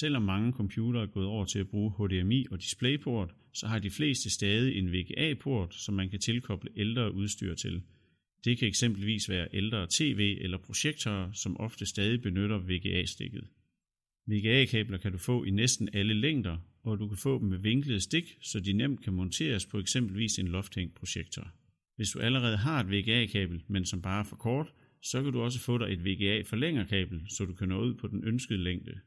Selvom mange computere er gået over til at bruge HDMI og DisplayPort, så har de fleste stadig en VGA-port, som man kan tilkoble ældre udstyr til. Det kan eksempelvis være ældre tv eller projektorer, som ofte stadig benytter VGA-stikket. VGA-kabler kan du få i næsten alle længder, og du kan få dem med vinklede stik, så de nemt kan monteres på eksempelvis en lofthængt projektor. Hvis du allerede har et VGA-kabel, men som bare er for kort, så kan du også få dig et VGA forlængerkabel, så du kan nå ud på den ønskede længde.